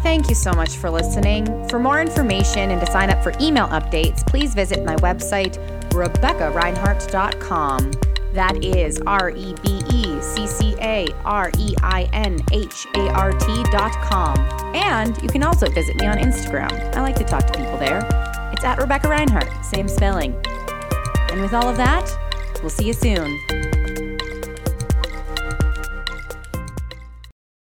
Thank you so much for listening. For more information and to sign up for email updates, please visit my website, RebeccaReinhart.com. That is R E B E C C A R E I N H A R T.com. And you can also visit me on Instagram. I like to talk to people there. It's at Rebecca Reinhart, same spelling. And with all of that, we'll see you soon.